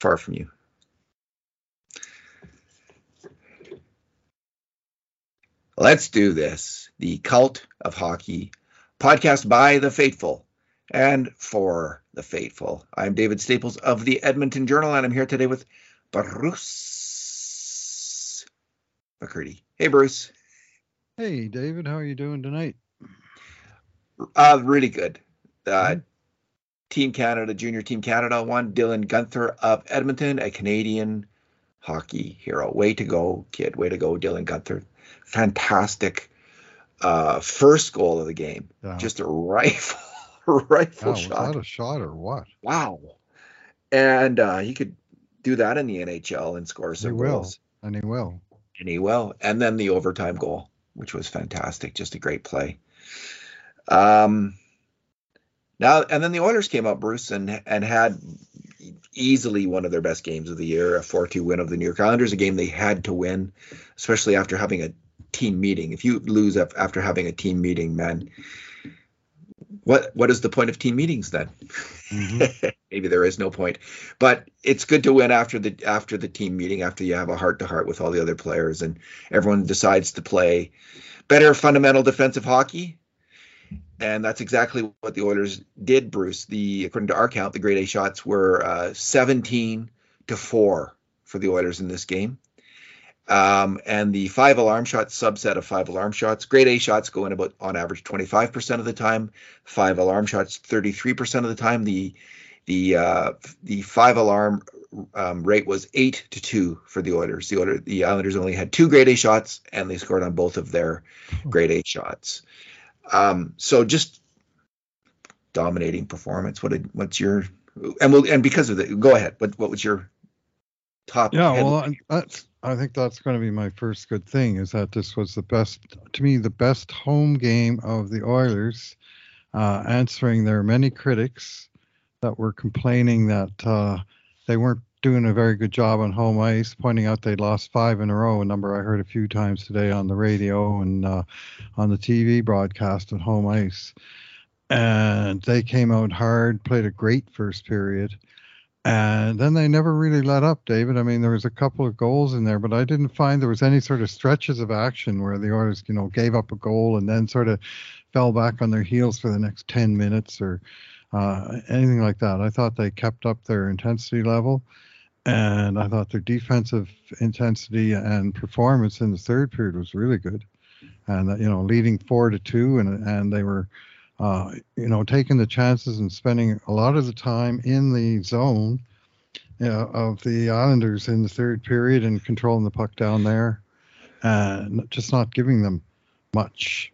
Far from you. Let's do this. The Cult of Hockey podcast by the faithful and for the faithful. I'm David Staples of the Edmonton Journal, and I'm here today with Bruce McCurdy. Hey, Bruce. Hey, David. How are you doing tonight? Uh, really good. Uh, mm-hmm. Team Canada, Junior Team Canada won. Dylan Guenther of Edmonton, a Canadian hockey hero. Way to go, kid. Way to go, Dylan Guenther. fantastic uh, first goal of the game. Yeah. Just a rifle, rifle yeah, shot. Was that a shot or what? Wow. And uh, he could do that in the NHL and score some he goals. And he will. And he will. And then the overtime goal, which was fantastic. Just a great play. Um, now and then the Oilers came up, Bruce, and and had easily one of their best games of the year, a 4-2 win of the New York Islanders, a game they had to win, especially after having a team meeting. If you lose after having a team meeting, man, what what is the point of team meetings then? Mm-hmm. Maybe there is no point, but it's good to win after the after the team meeting, after you have a heart to heart with all the other players, and everyone decides to play better fundamental defensive hockey. And that's exactly what the Oilers did, Bruce. The according to our count, the grade A shots were uh, 17 to four for the Oilers in this game. Um, and the five alarm shots subset of five alarm shots. Grade A shots go in about on average 25% of the time. Five alarm shots 33% of the time. The the uh, the five alarm um, rate was eight to two for the Oilers. The Oilers, the Islanders only had two grade A shots, and they scored on both of their hmm. grade A shots. Um, so just dominating performance. What did, what's your and we'll and because of that, go ahead. What what was your top? Yeah, well, that's I think that's going to be my first good thing is that this was the best, to me, the best home game of the Oilers, uh, answering their many critics that were complaining that uh, they weren't doing a very good job on home ice, pointing out they'd lost five in a row, a number I heard a few times today on the radio and uh, on the TV broadcast at home ice. And they came out hard, played a great first period and then they never really let up, David. I mean, there was a couple of goals in there, but I didn't find there was any sort of stretches of action where the Oilers, you know, gave up a goal and then sort of fell back on their heels for the next 10 minutes or uh, anything like that. I thought they kept up their intensity level, and I thought their defensive intensity and performance in the third period was really good. And you know, leading four to two, and and they were uh, you know, taking the chances and spending a lot of the time in the zone you know, of the Islanders in the third period and controlling the puck down there, and just not giving them much.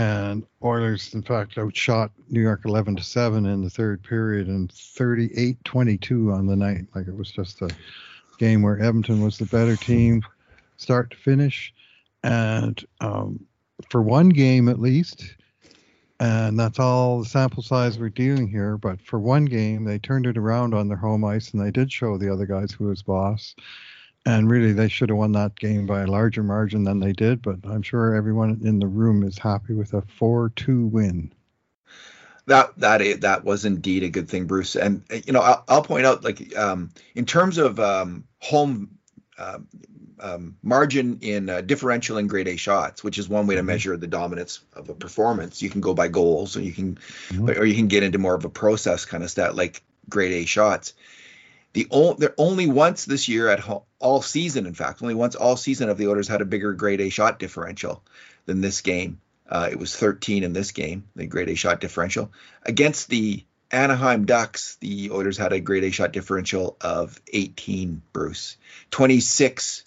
And Oilers, in fact, outshot New York 11 to 7 in the third period and 38 22 on the night. Like it was just a game where Edmonton was the better team, start to finish. And um, for one game at least, and that's all the sample size we're dealing here. But for one game, they turned it around on their home ice, and they did show the other guys who was boss. And really, they should have won that game by a larger margin than they did. But I'm sure everyone in the room is happy with a 4-2 win. That that that was indeed a good thing, Bruce. And you know, I'll, I'll point out, like um, in terms of um, home uh, um, margin in uh, differential in grade A shots, which is one way to mm-hmm. measure the dominance of a performance. You can go by goals, or you can, mm-hmm. or you can get into more of a process kind of stat like grade A shots. The only there only once this year at home, all season, in fact, only once all season of the Oilers had a bigger grade A shot differential than this game. Uh, it was 13 in this game, the grade A shot differential against the Anaheim Ducks. The Oilers had a grade A shot differential of 18. Bruce, 26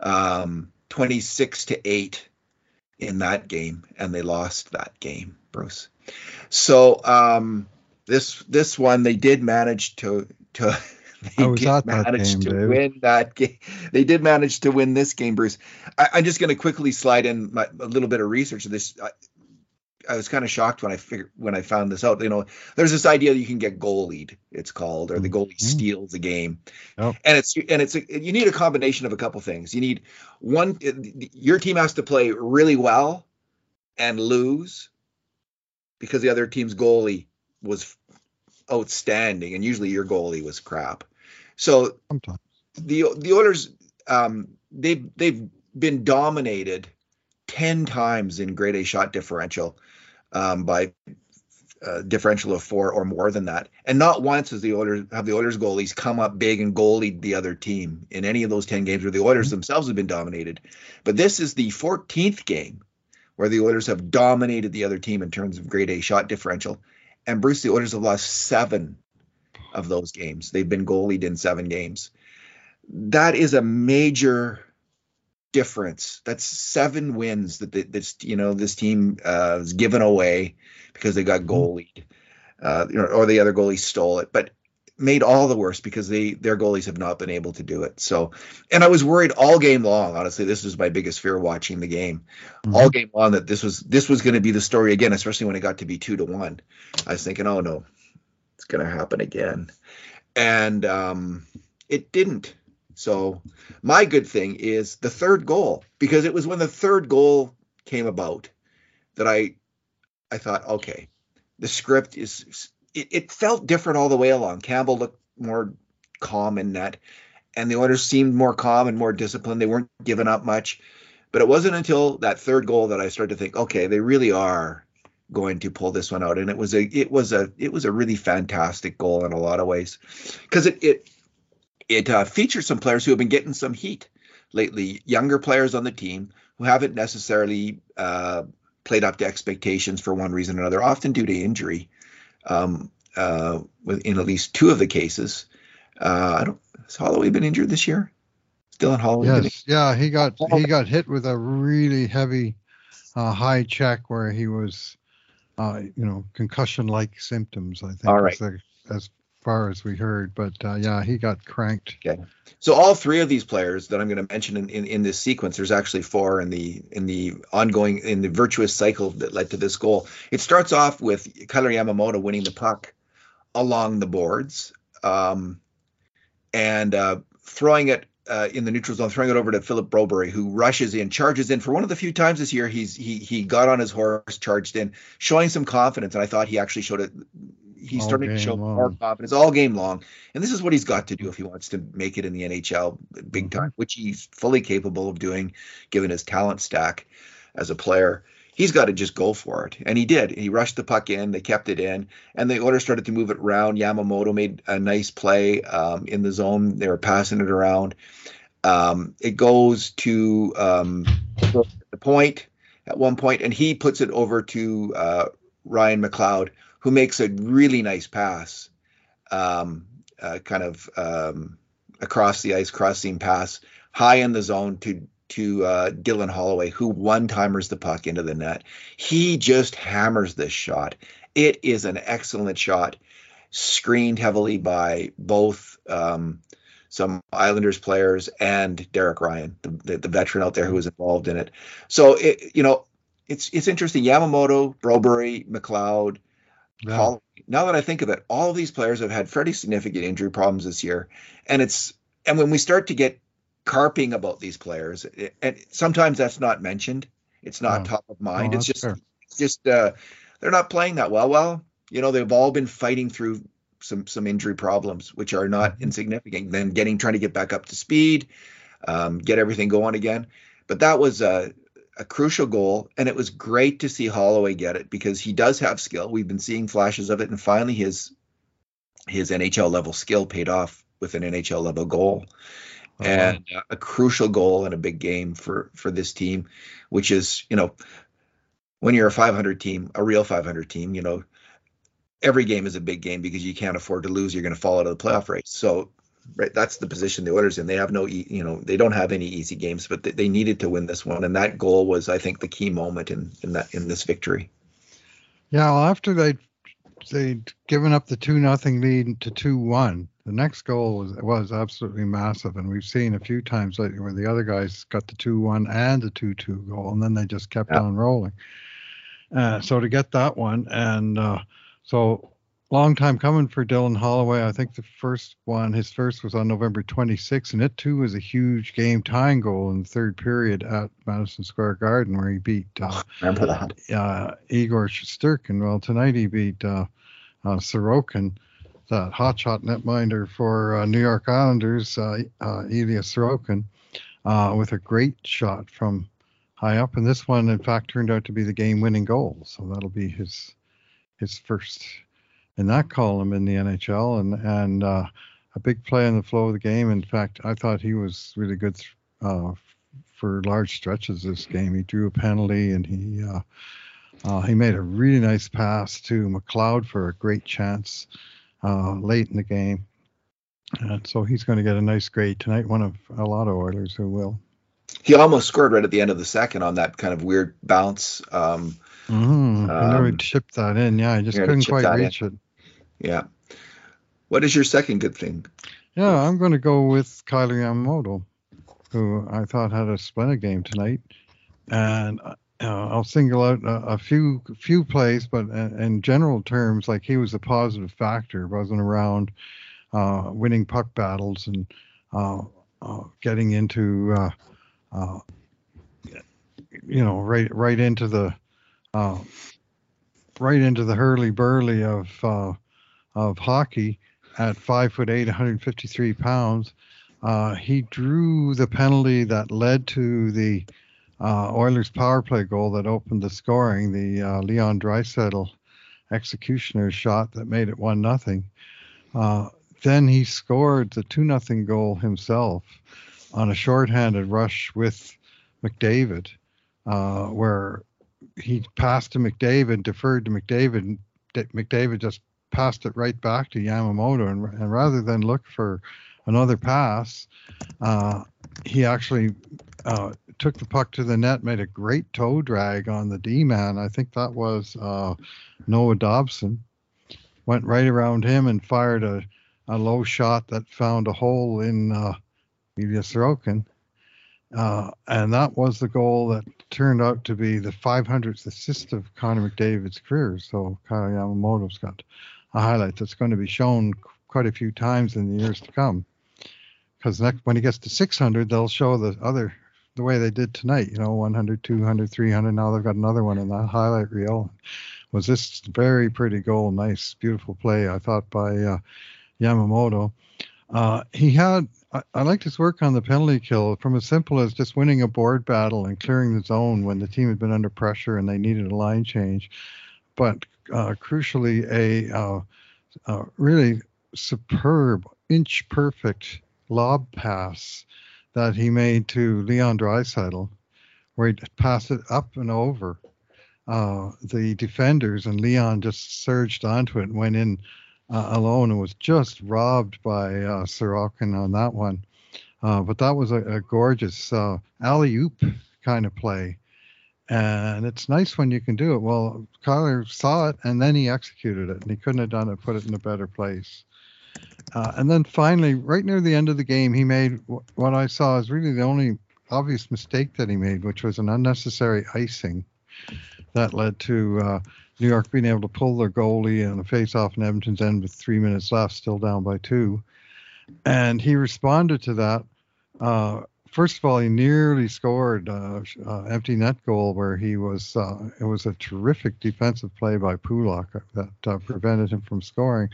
um, 26 to 8 in that game, and they lost that game, Bruce. So um, this this one they did manage to to they did manage game, to Dave. win that game. They did manage to win this game, Bruce. I, am just going to quickly slide in my, a little bit of research of this. I was kind of shocked when I figured when I found this out. You know, there's this idea that you can get goalied, it's called, or the goalie mm-hmm. steals the game, oh. and it's and it's a, you need a combination of a couple things. You need one, your team has to play really well and lose because the other team's goalie was outstanding, and usually your goalie was crap. So Sometimes. the the Oilers um, they've they've been dominated ten times in grade A shot differential um, by uh, differential of four or more than that, and not once has the Oilers have the Oilers goalies come up big and goalied the other team in any of those ten games where the Oilers themselves have been dominated. But this is the 14th game where the Oilers have dominated the other team in terms of grade A shot differential, and Bruce, the Oilers have lost seven of those games. They've been goalied in seven games. That is a major difference. That's seven wins that the, this you know this team uh, has given away because they got goalied, uh, you know, or the other goalie stole it. But made all the worse because they their goalies have not been able to do it. So, and I was worried all game long. Honestly, this was my biggest fear watching the game Mhm. all game long that this was this was going to be the story again, especially when it got to be two to one. I was thinking, oh no, it's going to happen again, and um, it didn't. So my good thing is the third goal because it was when the third goal came about that I I thought, okay, the script is it, it felt different all the way along. Campbell looked more calm in net, and the Oilers seemed more calm and more disciplined. They weren't giving up much. But it wasn't until that third goal that I started to think, okay, they really are going to pull this one out. And it was a it was a it was a really fantastic goal in a lot of ways because it it it uh, features some players who have been getting some heat lately, younger players on the team who haven't necessarily uh, played up to expectations for one reason or another, often due to injury. Um, uh, in at least two of the cases, uh, I don't. Has Holloway been injured this year? Dylan Holloway. Yes, yeah, he got he got hit with a really heavy uh, high check where he was, uh, you know, concussion-like symptoms. I think. All right. the- far as we heard, but uh, yeah, he got cranked. So all three of these players that I'm going to mention in, in, in this sequence, there's actually four in the in the ongoing in the virtuous cycle that led to this goal. It starts off with Kailer Yamamoto winning the puck along the boards um, and uh, throwing it uh, in the neutral zone, throwing it over to Philip Broberg, who rushes in, charges in for one of the few times this year he's he he got on his horse, charged in, showing some confidence, and I thought he actually showed it. He's All starting to show long. and it's all game long, and this is what he's got to do if he wants to make it in the NHL big Mhm. time, which he's fully capable of doing given his talent stack as a player. He's got to just go for it, and he did. He rushed the puck in, they kept it in, and the order started to move it around. Yamamoto made a nice play um, in the zone. They were passing it around. Um, it goes to um, the point at one point, and he puts it over to uh, Ryan McLeod, who makes a really nice pass, um, uh, kind of um, across the ice, cross seam pass, high in the zone to to uh, Dylan Holloway, who one timers the puck into the net. He just hammers this shot. It is an excellent shot, screened heavily by both um, some Islanders players and Derek Ryan, the, the, the veteran out there who was involved in it. So it, you know, it's it's interesting. Yamamoto, Broberg, McLeod, Yeah. Now that I think of it, all of these players have had fairly significant injury problems this year, and it's and when we start to get carping about these players, it, and sometimes that's not mentioned. It's not No. top of mind. No, it's just fair. it's just uh, they're not playing that well. Well, you know, they've all been fighting through some some injury problems, which are not Mhm. insignificant. Then getting trying to get back up to speed, um, get everything going again. But that was a, a crucial goal, and it was great to see Holloway get it because he does have skill. We've been seeing flashes of it, and finally his his NHL level skill paid off with an NHL level goal Oh, and a crucial goal in a big game for for this team, which is you know when you're a 500 team, a real 500 team, you know every game is a big game because you can't afford to lose. You're going to fall out of the playoff race. So right, that's the position the Oilers in. They have no e- you know they don't have any easy games, but they, they needed to win this one, and that goal was I think the key moment in in that in this victory. Yeah, well, after they they'd given up the two nothing lead to two one, the next goal was was absolutely massive, and we've seen a few times lately where the other guys got the two one and the two two goal, and then they just kept Yeah. on rolling. Uh, so to get that one, and uh, so long time coming for Dylan Holloway. I think the first one, his first was on November 26th, and it too was a huge game tying goal in the third period at Madison Square Garden where he beat. Uh, Remember that? uh, Igor Shesterkin. Well, tonight he beat uh, uh, Sorokin that hotshot netminder for uh, New York Islanders, uh, uh, Ilya Sorokin, uh, with a great shot from high up. And this one, in fact, turned out to be the game-winning goal. So that'll be his his first in that column in the NHL, and and uh, a big play in the flow of the game. In fact, I thought he was really good uh, for large stretches this game. He drew a penalty and he uh, uh, he made a really nice pass to McLeod for a great chance uh, late in the game. And so he's going to get a nice grade tonight. One of a lot of Oilers who will. He almost scored right at the end of the second on that kind of weird bounce. Um, mm, I never um, chipped that in. Yeah, I just couldn't quite reach in. it. Yeah. What is your second good thing? Yeah, I'm going to go with Kailer Yamamoto, who I thought had a splendid game tonight, and uh, I'll single out a, a, few few plays, but in general terms, like he was a positive factor, wasn't around uh, winning puck battles and uh, uh getting into uh, uh, you know right right into the right into the hurly burly of of hockey at five foot eight, 153 pounds. Uh, he drew the penalty that led to the uh, Oilers power play goal that opened the scoring, the uh, Leon Draisaitl executioner shot that made it one nothing. Uh, then he scored the two nothing goal himself on a shorthanded rush with McDavid, uh, where he passed to McDavid, deferred to McDavid, McDavid just passed it right back to Yamamoto, and, and rather than look for another pass, uh, he actually uh, took the puck to the net, made a great toe drag on the D man. I think that was uh, Noah Dobson. Went right around him and fired a, a low shot that found a hole in uh, Ilya Sorokin. Uh, and that was the goal that turned out to be the 500th assist of Connor McDavid's career. So Kyle Yamamoto's got a highlight that's going to be shown quite a few times in the years to come. Because next, when he gets to 600, they'll show the other the way they did tonight. You know, 100, 200, 300. Now they've got another one in that highlight reel. Was this very pretty goal? Nice, beautiful play. I thought by uh, Yamamoto. Uh, he had. I, I liked his work on the penalty kill, from as simple as just winning a board battle and clearing the zone when the team had been under pressure and they needed a line change, but crucially a uh, uh, really superb inch perfect lob pass that he made to Leon Draisaitl, where he passed it up and over uh, the defenders, and Leon just surged onto it and went in uh, alone and was just robbed by uh, Sorokin on that one. Uh, but that was a, a gorgeous uh, alley oop kind of play and it's nice when you can do it. Well, Kailer saw it and then he executed it, and he couldn't have done it, put it in a better place. Uh, and then finally, right near the end of the game, he made what I saw is really the only obvious mistake that he made, which was an unnecessary icing that led to uh, New York being able to pull their goalie on a face-off in Edmonton's end with three minutes left, still down by two. And he responded to that uh, first of all, he nearly scored uh, uh, empty net goal where he was. Uh, it was a terrific defensive play by Pulock that uh, prevented him from scoring.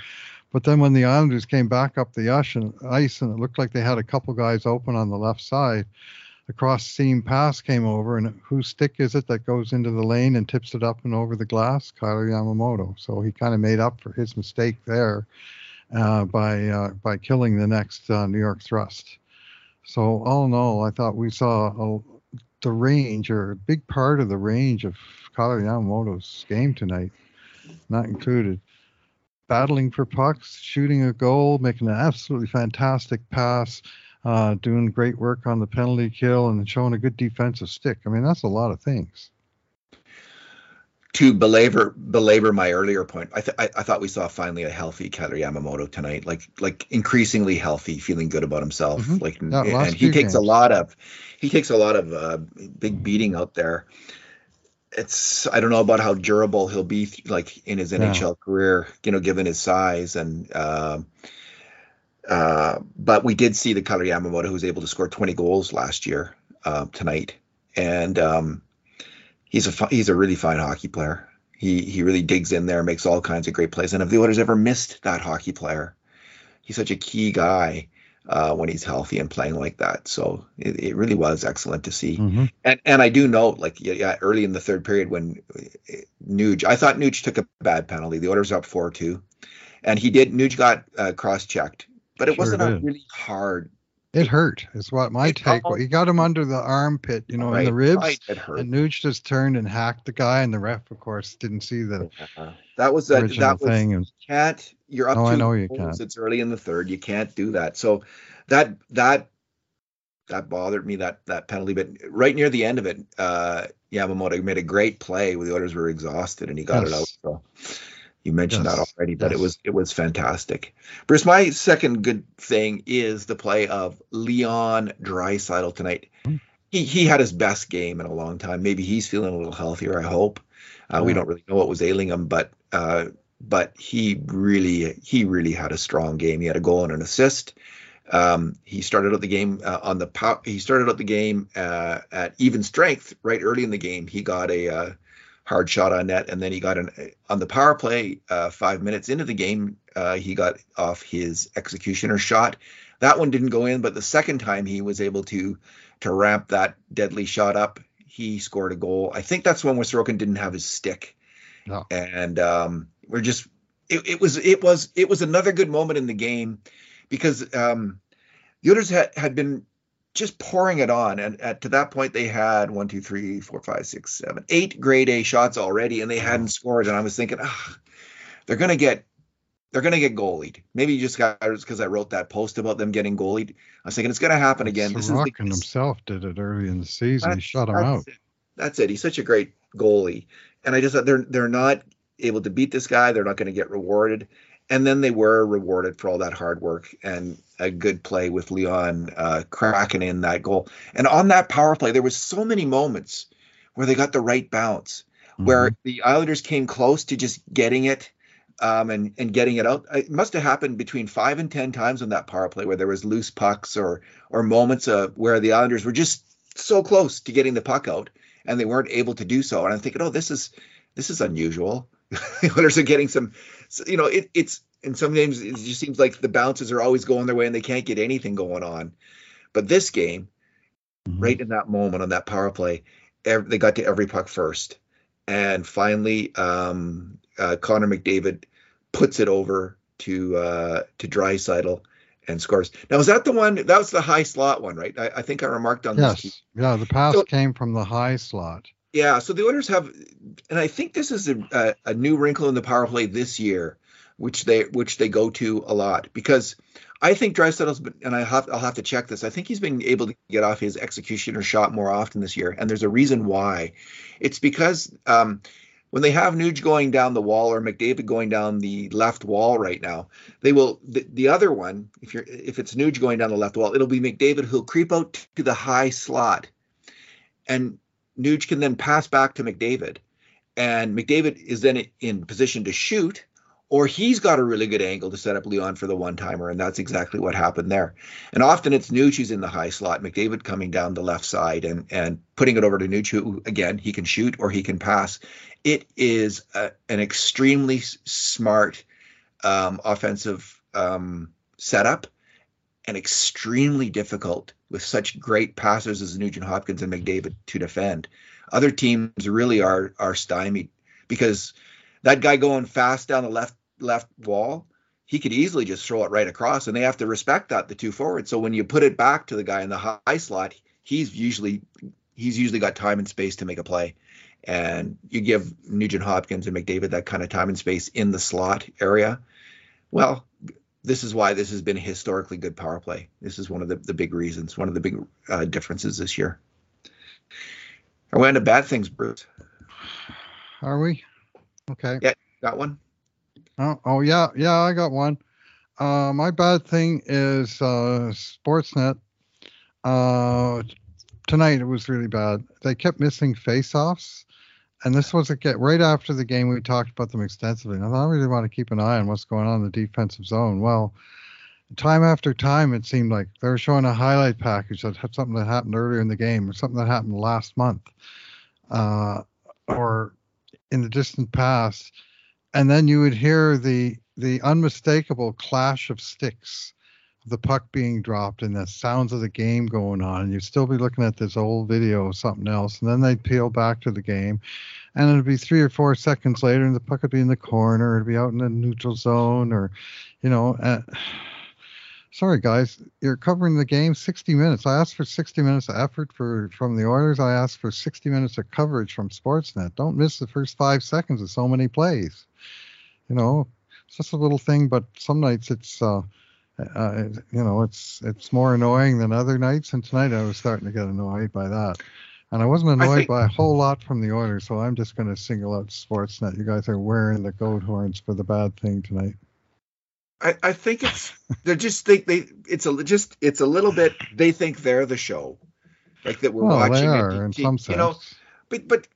But then when the Islanders came back up the ice and, it looked like they had a couple guys open on the left side, the cross seam pass came over, and whose stick is it that goes into the lane and tips it up and over the glass? Kailer Yamamoto. So he kind of made up for his mistake there uh, by uh, by killing the next New York thrust. So all in all, I thought we saw a, the range or a big part of the range of Kailer Yamamoto's game tonight, not included. Battling for pucks, shooting a goal, making an absolutely fantastic pass, uh, doing great work on the penalty kill, and showing a good defensive stick. I mean, that's a lot of things to belabor belabor my earlier point, I, th- I, I thought we saw finally a healthy Kailer Yamamoto tonight, like like increasingly healthy, feeling good about himself. Mm-hmm. Like and he takes games. a lot of he takes a lot of uh, big beating out there. It's I don't know about how durable he'll be like in his NHL yeah. career, you know, given his size and. Uh, uh, but we did see the Kailer Yamamoto who was able to score 20 goals last year uh, tonight, and um, he's a he's a really fine hockey player. He he really digs in there, makes all kinds of great plays. And if the Oilers ever missed that hockey player, he's such a key guy uh, when he's healthy and playing like that. So it, it really was excellent to see. Mm-hmm. And and I do note, like yeah, yeah, early in the third period when uh, Nuge, I thought Nuge took a bad penalty. The Oilers up four two, and he did. Nuge got uh, cross checked, but it Sure wasn't a really hard. It hurt, is what my take. was. He got him under the armpit, you know, in the ribs. right, it hurt. And Nuge just turned and hacked the guy, and the ref, of course, didn't see the Uh, that was that. That was thing. Can't. You're up No, I know you can't. It's early in the third. You can't do that. So that that that bothered me that that penalty. But right near the end of it, uh, Yamamoto made a great play where the Oilers were exhausted and he got it out. So you mentioned that already, but it was it was fantastic. Bruce, my second good thing is the play of Leon Draisaitl tonight. Hmm. He he had his best game in a long time. Maybe he's feeling a little healthier. I hope. Uh, We don't really know what was ailing him, but uh, but he really he really had a strong game. He had a goal and an assist. Um, he started out the game uh, on the pow- he started out the game uh, at even strength right early in the game. He got a uh, hard shot on net, and then he got an on the power play uh, five minutes into the game. Uh, he got off his executioner shot. That one didn't go in, but the second time he was able to to ramp that deadly shot up. He scored a goal. I think that's when Sorokin didn't have his stick No. and um, we're just it, it was it was it was another good moment in the game because um, the others had, had been just pouring it on and at to that point they had one two three four five six seven eight grade A shots already and they hadn't scored and I was thinking ah, they're gonna get they're gonna get goalied maybe you just got because I wrote that post about them getting goalied I was thinking it's gonna happen again this is the, Sorokin himself did it early in the season. He That's- shut him out. it. That's it. He's such a great goalie, and I just thought they're they're not able to beat this guy. They're not going to get rewarded, and then they were rewarded for all that hard work and a good play with Leon uh, cracking in that goal. And on that power play, there was so many moments where they got the right bounce, where Mhm. the Islanders came close to just getting it. Um, and and getting it out. It must have happened between five and ten times on that power play where there was loose pucks or or moments of where the Islanders were just so close to getting the puck out and they weren't able to do so. And I'm thinking, oh, this is this is unusual. The Oilers are getting some, you know, it, it's some games it just seems like the bounces are always going their way and they can't get anything going on. But this game, Mhm. right in that moment on that power play, ev- they got to every puck first, and finally, um, uh, Connor McDavid puts it over to uh, to Draisaitl and scores. Now, is that the one? That was the high slot one, right? I, I think I remarked on this. Yes. Yeah, the pass So- came from the high slot. Yeah, so the Oilers have, and I think this is a, a, new wrinkle in the power play this year, which they which they go to a lot because I think Draisaitl's been, and I have I'll have to check this. I think he's been able to get off his executioner shot more often this year, and there's a reason why. It's because um, when they have Nuge going down the wall or McDavid going down the left wall right now, they will the, the other one if you're if it's Nuge going down the left wall, it'll be McDavid who'll creep out to the high slot, and Nuge can then pass back to McDavid, and McDavid is then in position to shoot, or he's got a really good angle to set up Leon for the one timer, and that's exactly what happened there. And often it's Nuge who's in the high slot, McDavid coming down the left side and and putting it over to Nuge, who again he can shoot or he can pass. It is a, an extremely smart um, offensive um, setup and extremely difficult with such great passers as Nugent Hopkins and McDavid to defend. Other teams really are are stymied because that guy going fast down the left left wall, he could easily just throw it right across, and they have to respect that the two forwards. So when you put it back to the guy in the high slot, he's usually he's usually got time and space to make a play. And you give Nugent Hopkins and McDavid that kind of time and space in the slot area. Well, this is why this has been a historically good power play. This is one of the, the big reasons, one of the big uh, differences this year. Are we on to bad things, Bruce? Are we? Okay. Yeah, Got one? Oh, oh yeah, yeah, I got one. Uh, my bad thing is uh, Sportsnet. Uh, tonight it was really bad. They kept missing face-offs, and this was a get right after the game. We talked about them extensively. And I I really want to keep an eye on what's going on in the defensive zone. Well, time after time, it seemed like they were showing a highlight package that had something that happened earlier in the game or something that happened last month, uh, or in the distant past, and then you would hear the the unmistakable clash of sticks, the puck being dropped, and the sounds of the game going on. And you'd still be looking at this old video of something else, and then they'd peel back to the game, and it'd be three or four seconds later, and the puck would be in the corner, it'd be out in the neutral zone, or you know. Uh, sorry guys, you're covering the game 60 minutes. I asked for 60 minutes of effort for from the Oilers. I asked for 60 minutes of coverage from Sportsnet. Don't miss the first five seconds of so many plays. You know, it's just a little thing, but some nights it's uh, uh, you know it's it's more annoying than other nights. And tonight I was starting to get annoyed by that. And I wasn't annoyed I think, by a whole lot from the Oilers, so I'm just going to single out Sportsnet. You guys are wearing the goat horns for the bad thing tonight. I, I think it's they're just think they it's a just it's a little bit they think they're the show, like that we're well, watching. They are, in some sense. You know, but but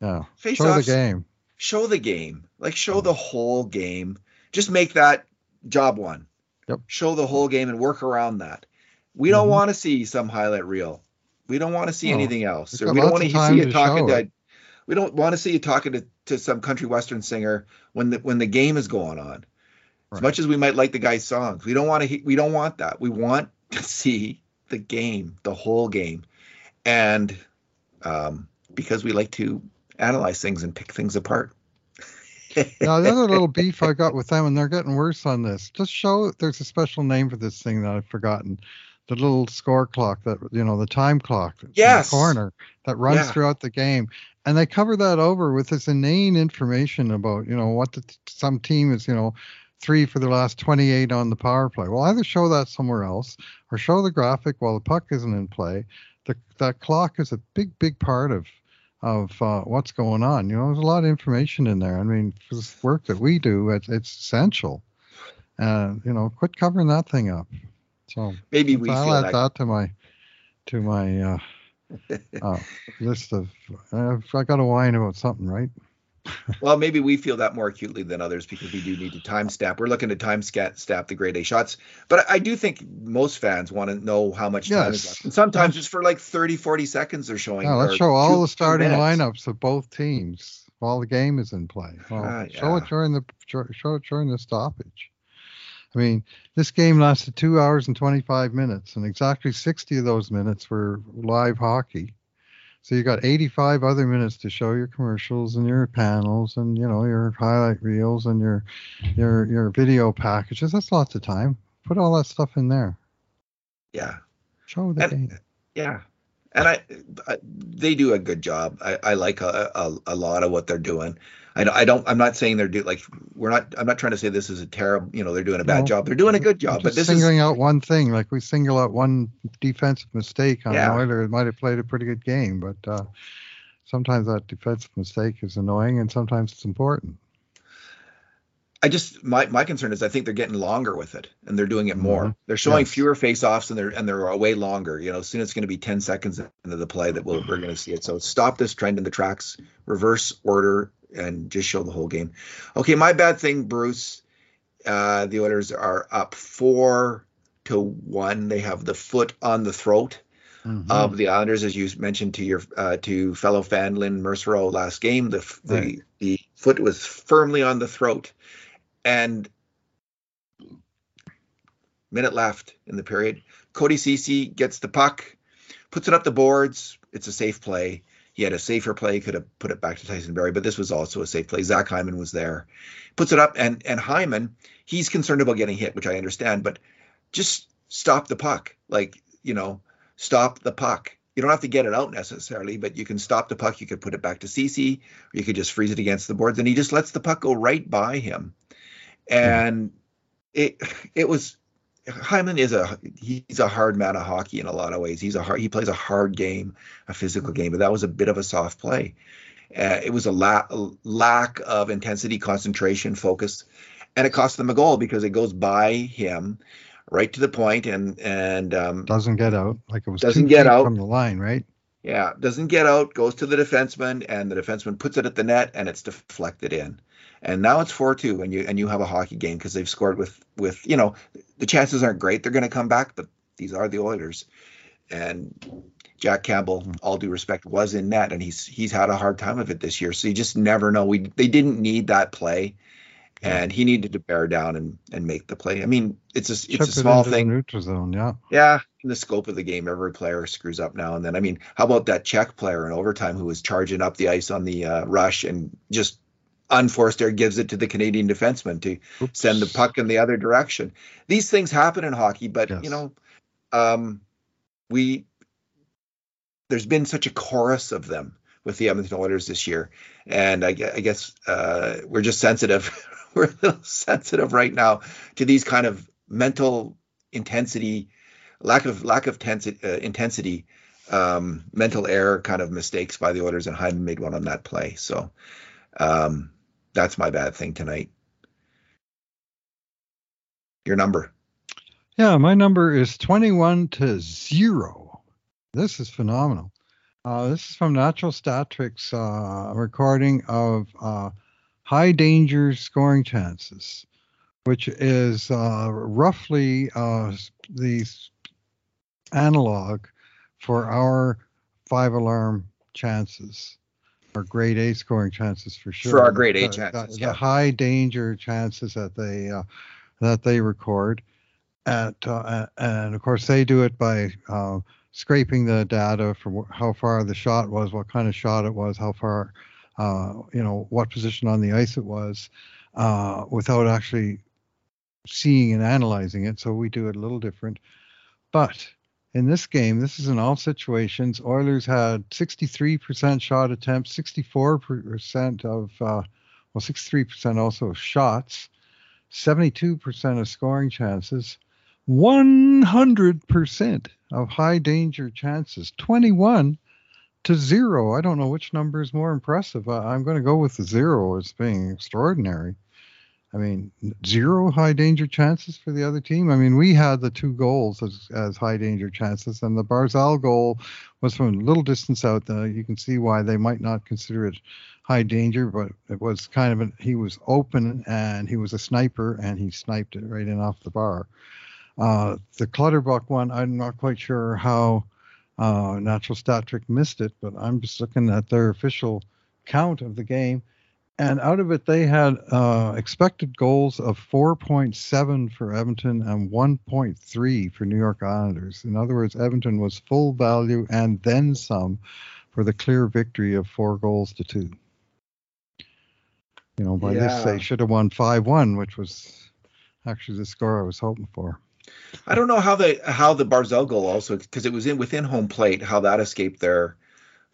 yeah, face show the game. Show the game, like show the whole game. Just make that job one. Yep. Show the whole game and work around that. We don't mm-hmm. want to see some highlight reel. We don't want to see anything else. Or we don't want to see you talking to. We don't want to see you talking to, to some country western singer when the when the game is going on. Right. As much as we might like the guy's songs, we don't want to. We don't want that. We want to see the game, the whole game, and um, because we like to analyze things and pick things apart. Now the other little beef I got with them, and they're getting worse on this. Just show there's a special name for this thing that I've forgotten. The little score clock that you know, the time clock yes. in the corner that runs yeah. throughout the game, and they cover that over with this inane information about you know what the, some team is you know three for the last 28 on the power play. Well, either show that somewhere else or show the graphic while the puck isn't in play. The, that clock is a big, big part of of uh, what's going on. You know, there's a lot of information in there. I mean, for the work that we do, it's, it's essential. Uh, you know, quit covering that thing up. So maybe we I'll add that, that to my to my uh, uh, list of. Uh, I got to whine about something, right? Well, maybe we feel that more acutely than others because we do need to time stamp. We're looking to time stamp the grade A shots, but I do think most fans want to know how much time yes. is left. And sometimes just for like 30, 40 seconds they're showing. Yeah, let's show all two, the starting lineups of both teams while the game is in play. Well, uh, yeah. Show it during the show it during the stoppage. I mean, this game lasted two hours and 25 minutes, and exactly 60 of those minutes were live hockey. So you got 85 other minutes to show your commercials and your panels and you know your highlight reels and your your your video packages. That's lots of time. Put all that stuff in there. Yeah. Show the and, game. Yeah. And I, I, they do a good job. I, I like a, a, a lot of what they're doing. I, I don't. I'm not saying they're do like we're not. I'm not trying to say this is a terrible. You know, they're doing a bad no, job. They're doing a good job. But this singling is out one thing. Like we single out one defensive mistake on yeah. an Oiler, it might have played a pretty good game, but uh, sometimes that defensive mistake is annoying, and sometimes it's important. I just my my concern is I think they're getting longer with it and they're doing it more. Mm-hmm. They're showing yes. fewer face-offs and they're and they're way longer. You know, soon it's going to be 10 seconds into the play that we'll, we're going to see it. So stop this trend in the tracks, reverse order, and just show the whole game. Okay, my bad thing, Bruce. Uh, the Oilers are up four to one. They have the foot on the throat mm-hmm. of the Islanders, as you mentioned to your uh, to fellow fan Lynn Mercereau last game. The the, right. the foot was firmly on the throat and minute left in the period. Cody Ceci gets the puck, puts it up the boards. It's a safe play. He had a safer play, he could have put it back to Tyson Barrie, but this was also a safe play. Zach Hyman was there, puts it up, and and Hyman, he's concerned about getting hit, which I understand, but just stop the puck. Like you know, stop the puck. You don't have to get it out necessarily, but you can stop the puck. You could put it back to Ceci, or you could just freeze it against the boards, and he just lets the puck go right by him and it it was Hyman is a he's a hard man of hockey in a lot of ways. He's a hard he plays a hard game, a physical game, but that was a bit of a soft play. Uh, it was a, la- lack of intensity, concentration, focus, and it cost them a goal because it goes by him right to the point and and um, doesn't get out like it was doesn't get out from the line, right? Yeah, doesn't get out, goes to the defenseman, and the defenseman puts it at the net, and it's deflected in and now it's four two, and you and you have a hockey game because they've scored with with you know the chances aren't great they're going to come back, but these are the Oilers, and Jack Campbell, all due respect, was in net, and he's he's had a hard time of it this year. So you just never know. We they didn't need that play, and he needed to bear down and and make the play. I mean, it's a it's Chip a small the thing. neutral zone, yeah. Yeah, in the scope of the game, every player screws up now and then. I mean, how about that Czech player in overtime who was charging up the ice on the uh, rush and just unforced error gives it to the Canadian defenseman to Oops. send the puck in the other direction. These things happen in hockey, but Yes. you know, um, we there's been such a chorus of them with the Edmonton Oilers this year, and I, I guess uh, we're just sensitive. we're a little sensitive right now to these kind of mental intensity, lack of lack of tensi- uh, intensity, um, mental error kind of mistakes by the Oilers, and Hyman made one on that play. So um, that's my bad thing tonight. Your number. Yeah, my number is 21 to 0. This is phenomenal. Uh, this is from Natural Stat Trick uh, recording of uh, high danger scoring chances, which is uh, roughly uh, the analog for our five alarm chances, or grade A scoring chances for sure. For our grade A chances, the, yeah. the high danger chances that they uh, that they record at uh, and of course they do it by uh, scraping the data from how far the shot was, what kind of shot it was, how far, uh, you know, what position on the ice it was, uh, without actually seeing and analyzing it. So we do it a little different. But in this game, this is in all situations. Oilers had 63% shot attempts, 64% of, uh, well, 63% also of shots, 72% of scoring chances, 100% of high danger chances, 21 to zero. I don't know which number is more impressive. I, I'm going to go with the zero as being extraordinary. I mean, zero high danger chances for the other team. I mean, we had the two goals as, as high danger chances, and the Barzal goal was from a little distance out. There. You can see why they might not consider it high danger, but it was kind of a, he was open and he was a sniper, and he sniped it right in off the bar. Uh, the Clutterbuck one, I'm not quite sure how uh, Natural Trick missed it, but I'm just looking at their official count of the game. And out of it, they had uh, expected goals of 4.7 for Edmonton and 1.3 for New York Islanders. In other words, Edmonton was full value and then some for the clear victory of four goals to two. You know, by this, they should have won 5 1, which was actually the score I was hoping for. I don't know how the how the Barzal goal also because it was in within home plate how that escaped their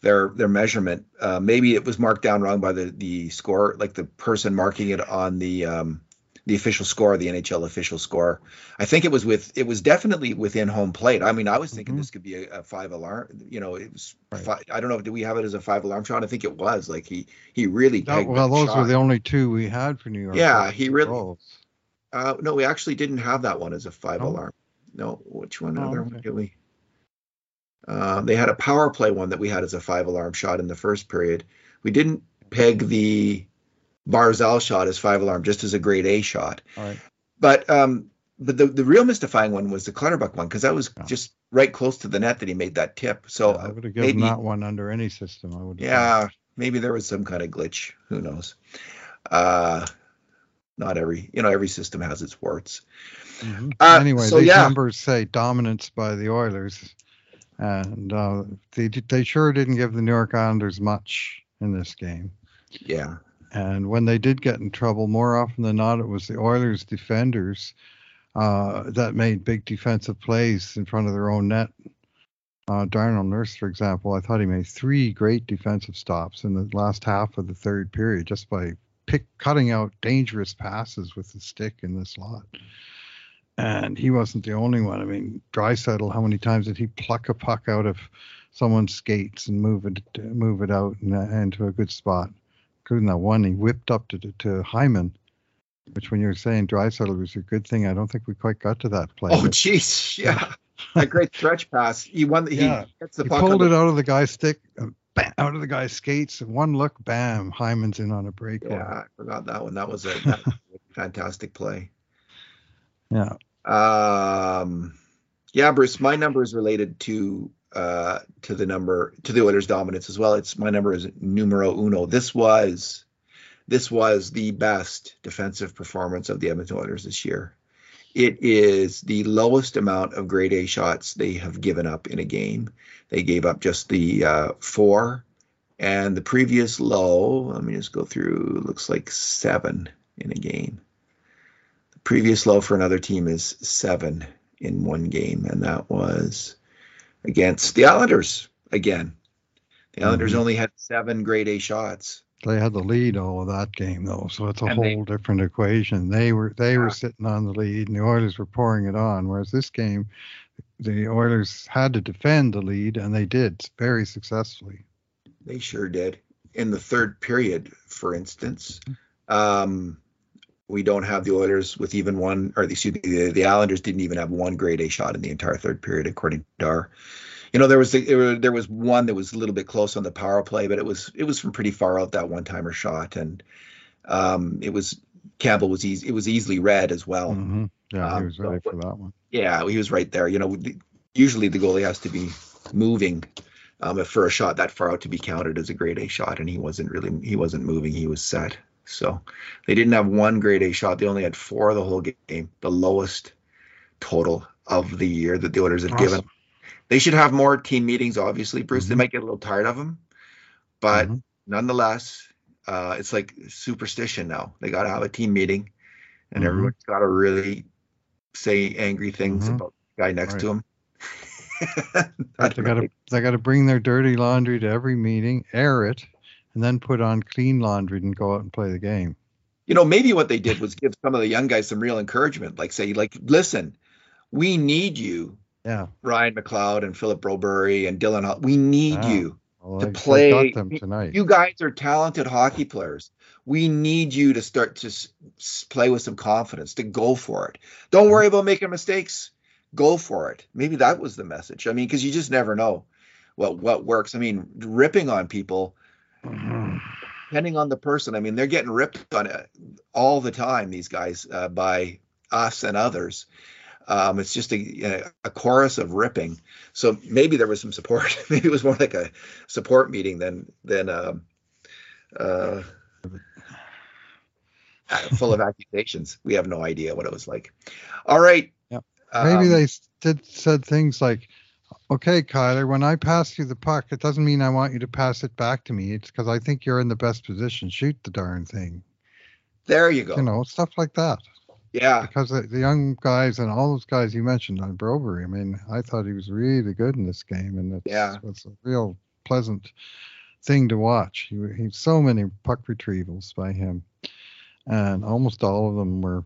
their their measurement. Uh, maybe it was marked down wrong by the the score, like the person marking it on the um, the official score, the NHL official score. I think it was with it was definitely within home plate. I mean, I was thinking Mhm. this could be a, a five alarm. You know, it was. Right. Five, I don't know. Do we have it as a five alarm shot? I think it was. Like he he really That- well, those shot. were the only two we had for New York. Yeah, he really-. Uh, no, we actually didn't have that one as a five Oh. alarm. No, which one? Oh, other one did we? Uh, they had a power play one that we had as a five alarm shot in the first period. We didn't peg the Barzal shot as five alarm, just as a grade A shot. Right. But um, but the, the real mystifying one was the Clutterbuck one because that was Yeah. just right close to the net that he made that tip. So Yeah, I would have given maybe that one under any system. I would. yeah, maybe there was some kind of glitch. Who knows? Uh, not every you know every system has its warts. Mhm. Uh, anyway, so these yeah. numbers say dominance by the Oilers, and uh, they they sure didn't give the New York Islanders much in this game. Yeah. And when they did get in trouble, more often than not, it was the Oilers defenders uh, that made big defensive plays in front of their own net. Uh, Darnell Nurse, for example, I thought he made three great defensive stops in the last half of the third period just by pick cutting out dangerous passes with the stick in the slot. And he wasn't the only one. I mean, Draisaitl, how many times did he pluck a puck out of someone's skates and move it move it out and, into a good spot? Including that one he whipped up to to Hyman, which when you were saying Draisaitl was a good thing, I don't think we quite got to that play. Oh, jeez. Yeah. that great stretch pass. He won. The, Yeah. He gets the he puck. pulled the- it out of the guy's stick, uh, bam, out of the guy's skates. and One look, bam, Hyman's in on a breakaway. Yeah, I forgot that one. That was a, that was a fantastic play. Yeah. Um, yeah, Bruce. My number is related to uh, to the number to the Oilers' dominance as well. It's my number is numero uno. This was this was the best defensive performance of the Edmonton Oilers this year. It is the lowest amount of grade A shots they have given up in a game. They gave up just the uh, four, and the previous low. Let me just go through. Looks like seven in a game. The previous low for another team is seven in one game, and that was against the Islanders again. The Islanders mm-hmm. only had seven grade A shots. They had the lead all of that game though, so it's a and whole they, different equation. They were they yeah. were sitting on the lead, and the Oilers were pouring it on. Whereas this game, the Oilers had to defend the lead, and they did very successfully. They sure did. In the third period, for instance, um, we don't have the Oilers with even one, or excuse me, the, the Islanders didn't even have one grade A shot in the entire third period, according to Dar. You know, there was was, there was one that was a little bit close on the power play, but it was it was from pretty far out that one timer shot, and um, it was Campbell was easy. It was easily read as well. Mm-hmm. Yeah, um, he was ready so, for that one. Yeah, he was right there. You know, usually the goalie has to be moving um, for a shot that far out to be counted as a grade A shot, and he wasn't really he wasn't moving. He was set. So they didn't have one grade A shot. They only had four the whole game, the lowest total of the year that the Oilers had awesome. given. They should have more team meetings, obviously, Bruce. Mm-hmm. They might get a little tired of them, but mm-hmm. nonetheless, uh, it's like superstition now. They got to have a team meeting, and mm-hmm. everyone's got to really say angry things mm-hmm. about the guy next right. to them. they got to they got to bring their dirty laundry to every meeting, air it, and then put on clean laundry and go out and play the game. You know, maybe what they did was give some of the young guys some real encouragement, like say, like, listen, we need you. Yeah. Ryan McLeod and Philip Broberg and Dylan. We need you well, to I, play. them tonight. You guys are talented hockey players. We need you to start to s- play with some confidence, to go for it. Don't worry about making mistakes. Go for it. Maybe that was the message. I mean, because you just never know what what works. I mean, ripping on people depending on the person. I mean, they're getting ripped on it all the time. These guys uh, by us and others. Um, it's just a, a, chorus of ripping. So maybe there was some support. maybe it was more like a support meeting than than um, uh, full of accusations. We have no idea what it was like. All right. Yep. Maybe um, they did said things like, Okay, Kailer, when I pass you the puck, it doesn't mean I want you to pass it back to me. It's because I think you're in the best position. Shoot the darn thing. There you go. You know, stuff like that. Yeah. Because the, the young guys and all those guys you mentioned on Broberg, I mean, I thought he was really good in this game, and it's, yeah. it's a real pleasant thing to watch. He, he so many puck retrievals by him, and almost all of them were,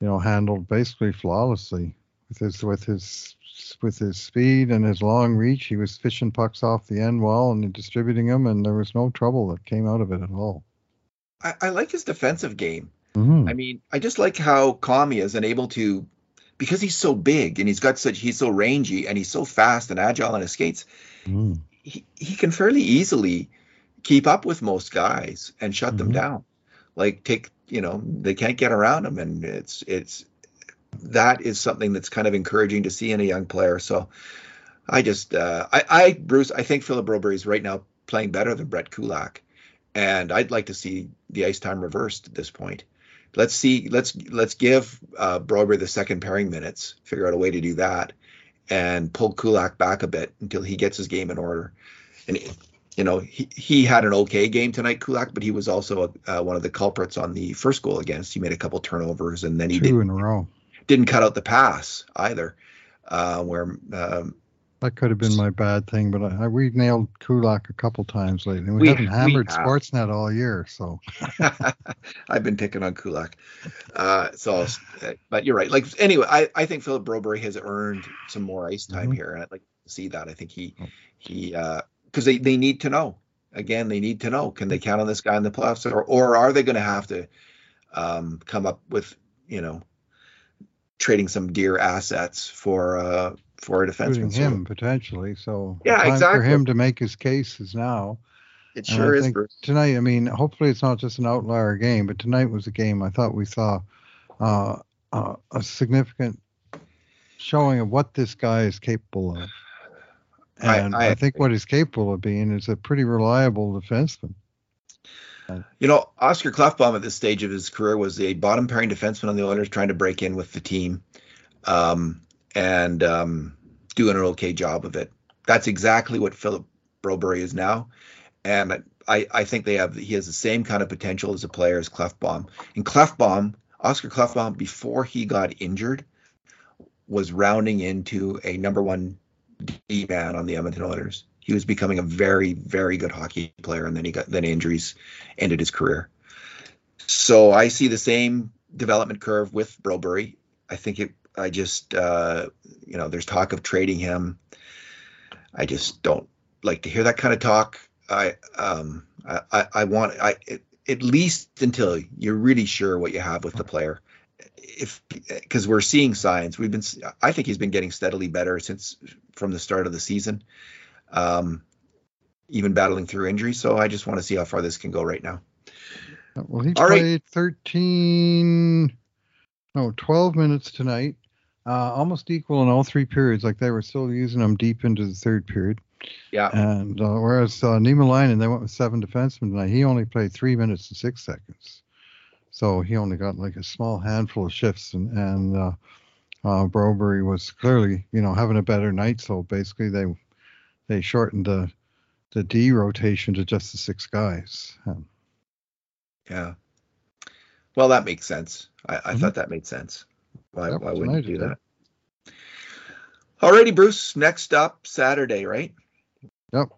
you know, handled basically flawlessly with his with his with his speed and his long reach, he was fishing pucks off the end wall and distributing them, and there was no trouble that came out of it at all. I, I like his defensive game. Mm-hmm. I mean, I just like how calm he is and able to, because he's so big and he's got such, he's so rangy and he's so fast and agile on his skates. Mm. He, he can fairly easily keep up with most guys and shut mm-hmm. them down. Like take, you know, they can't get around him, and it's it's that is something that's kind of encouraging to see in a young player. So I just, uh, I, I, Bruce, I think Philip Broberg is right now playing better than Brett Kulak, and I'd like to see the ice time reversed at this point. Let's see, let's let's give uh, Broberg the second pairing minutes, figure out a way to do that, and pull Kulak back a bit until he gets his game in order. And you know, he, he had an okay game tonight, Kulak, but he was also a, uh, one of the culprits on the first goal against. He made a couple turnovers, and then he two did, in a row didn't cut out the pass either. Uh, where um, that could have been my bad thing, but I, I, we nailed Kulak a couple times lately. We, we haven't hammered we have. Sportsnet all year, so I've been picking on Kulak. Uh, so, but you're right. Like anyway, I, I think Philip Broberg has earned some more ice time mm-hmm. here, and I'd like to see that. I think he oh. he because uh, they they need to know again. They need to know can they count on this guy in the playoffs, or or are they going to have to um, come up with you know trading some dear assets for uh for a defenseman. him potentially. So yeah, time exactly. For him to make his case is now. It sure is. Tonight, I mean, hopefully it's not just an outlier game, but tonight was a game I thought we saw uh, uh, a significant showing of what this guy is capable of. And I, I, I think what he's capable of being is a pretty reliable defenseman. You know, Oscar Klefbom at this stage of his career was a bottom pairing defenseman on the Oilers trying to break in with the team um, and um, doing an okay job of it. That's exactly what Philip Broberg is now. And I, I think they have he has the same kind of potential as a player as Klefbom. And Klefbom, Oscar Klefbom, before he got injured, was rounding into a number one D man on the Edmonton Oilers. He was becoming a very, very good hockey player, and then he got then injuries ended his career. So I see the same development curve with Broberg. I think it. I just, uh, you know, there's talk of trading him. I just don't like to hear that kind of talk. I, um, I, I want, I, at least until you're really sure what you have with the player if because we're seeing signs we've been i think he's been getting steadily better since from the start of the season um, even battling through injury so i just want to see how far this can go right now. Well he All played right. 13 no 12 minutes tonight uh, almost equal in all three periods. Like they were still using him deep into the third period. Yeah. And uh, whereas uh, Niemelainen, they went with seven defensemen tonight. He only played three minutes and six seconds. So he only got like a small handful of shifts, and and uh, uh, Broberg was clearly you know having a better night. So basically they they shortened the the D rotation to just the six guys. Um, yeah. Well, that makes sense. I, I mm-hmm. thought that made sense. Why, why wouldn't you do that? Alrighty, Bruce. Next up, Saturday, right? Yep.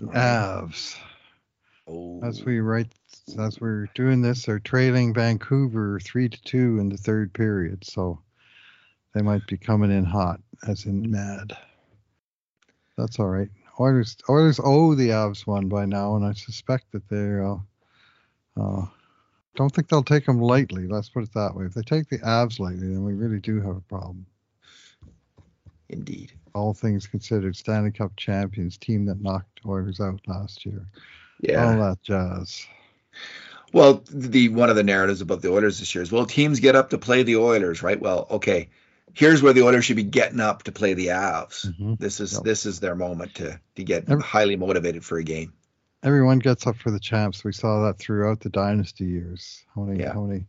Avs. Oh. As we write as we're doing this, they're trailing Vancouver three to two in the third period, so they might be coming in hot, as in mad. That's all right. Oilers Oilers owe the Avs one by now, and I suspect that they're. Uh, uh, don't think they'll take them lightly. Let's put it that way. If they take the Avs lightly, then we really do have a problem. Indeed. All things considered, Stanley Cup champions, team that knocked Oilers out last year. Yeah. All that jazz. Well, the one of the narratives about the Oilers this year is well, teams get up to play the Oilers, right? Well, okay, here's where the Oilers should be getting up to play the Avs. Mm-hmm. This is yep. this is their moment to to get Every, highly motivated for a game. Everyone gets up for the champs. We saw that throughout the dynasty years. How many yeah. how many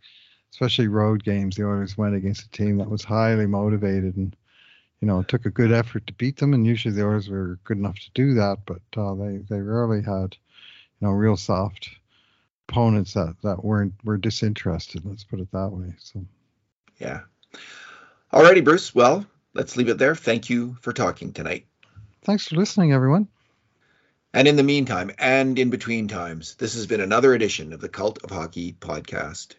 especially road games the Oilers went against a team that was highly motivated and you know, it took a good effort to beat them, and usually the Oilers were good enough to do that, but uh, they they rarely had, you know, real soft opponents that that weren't were disinterested. Let's put it that way. So, yeah. Alrighty, Bruce. Well, let's leave it there. Thank you for talking tonight. Thanks for listening, everyone. And in the meantime, and in between times, this has been another edition of the Cult of Hockey podcast.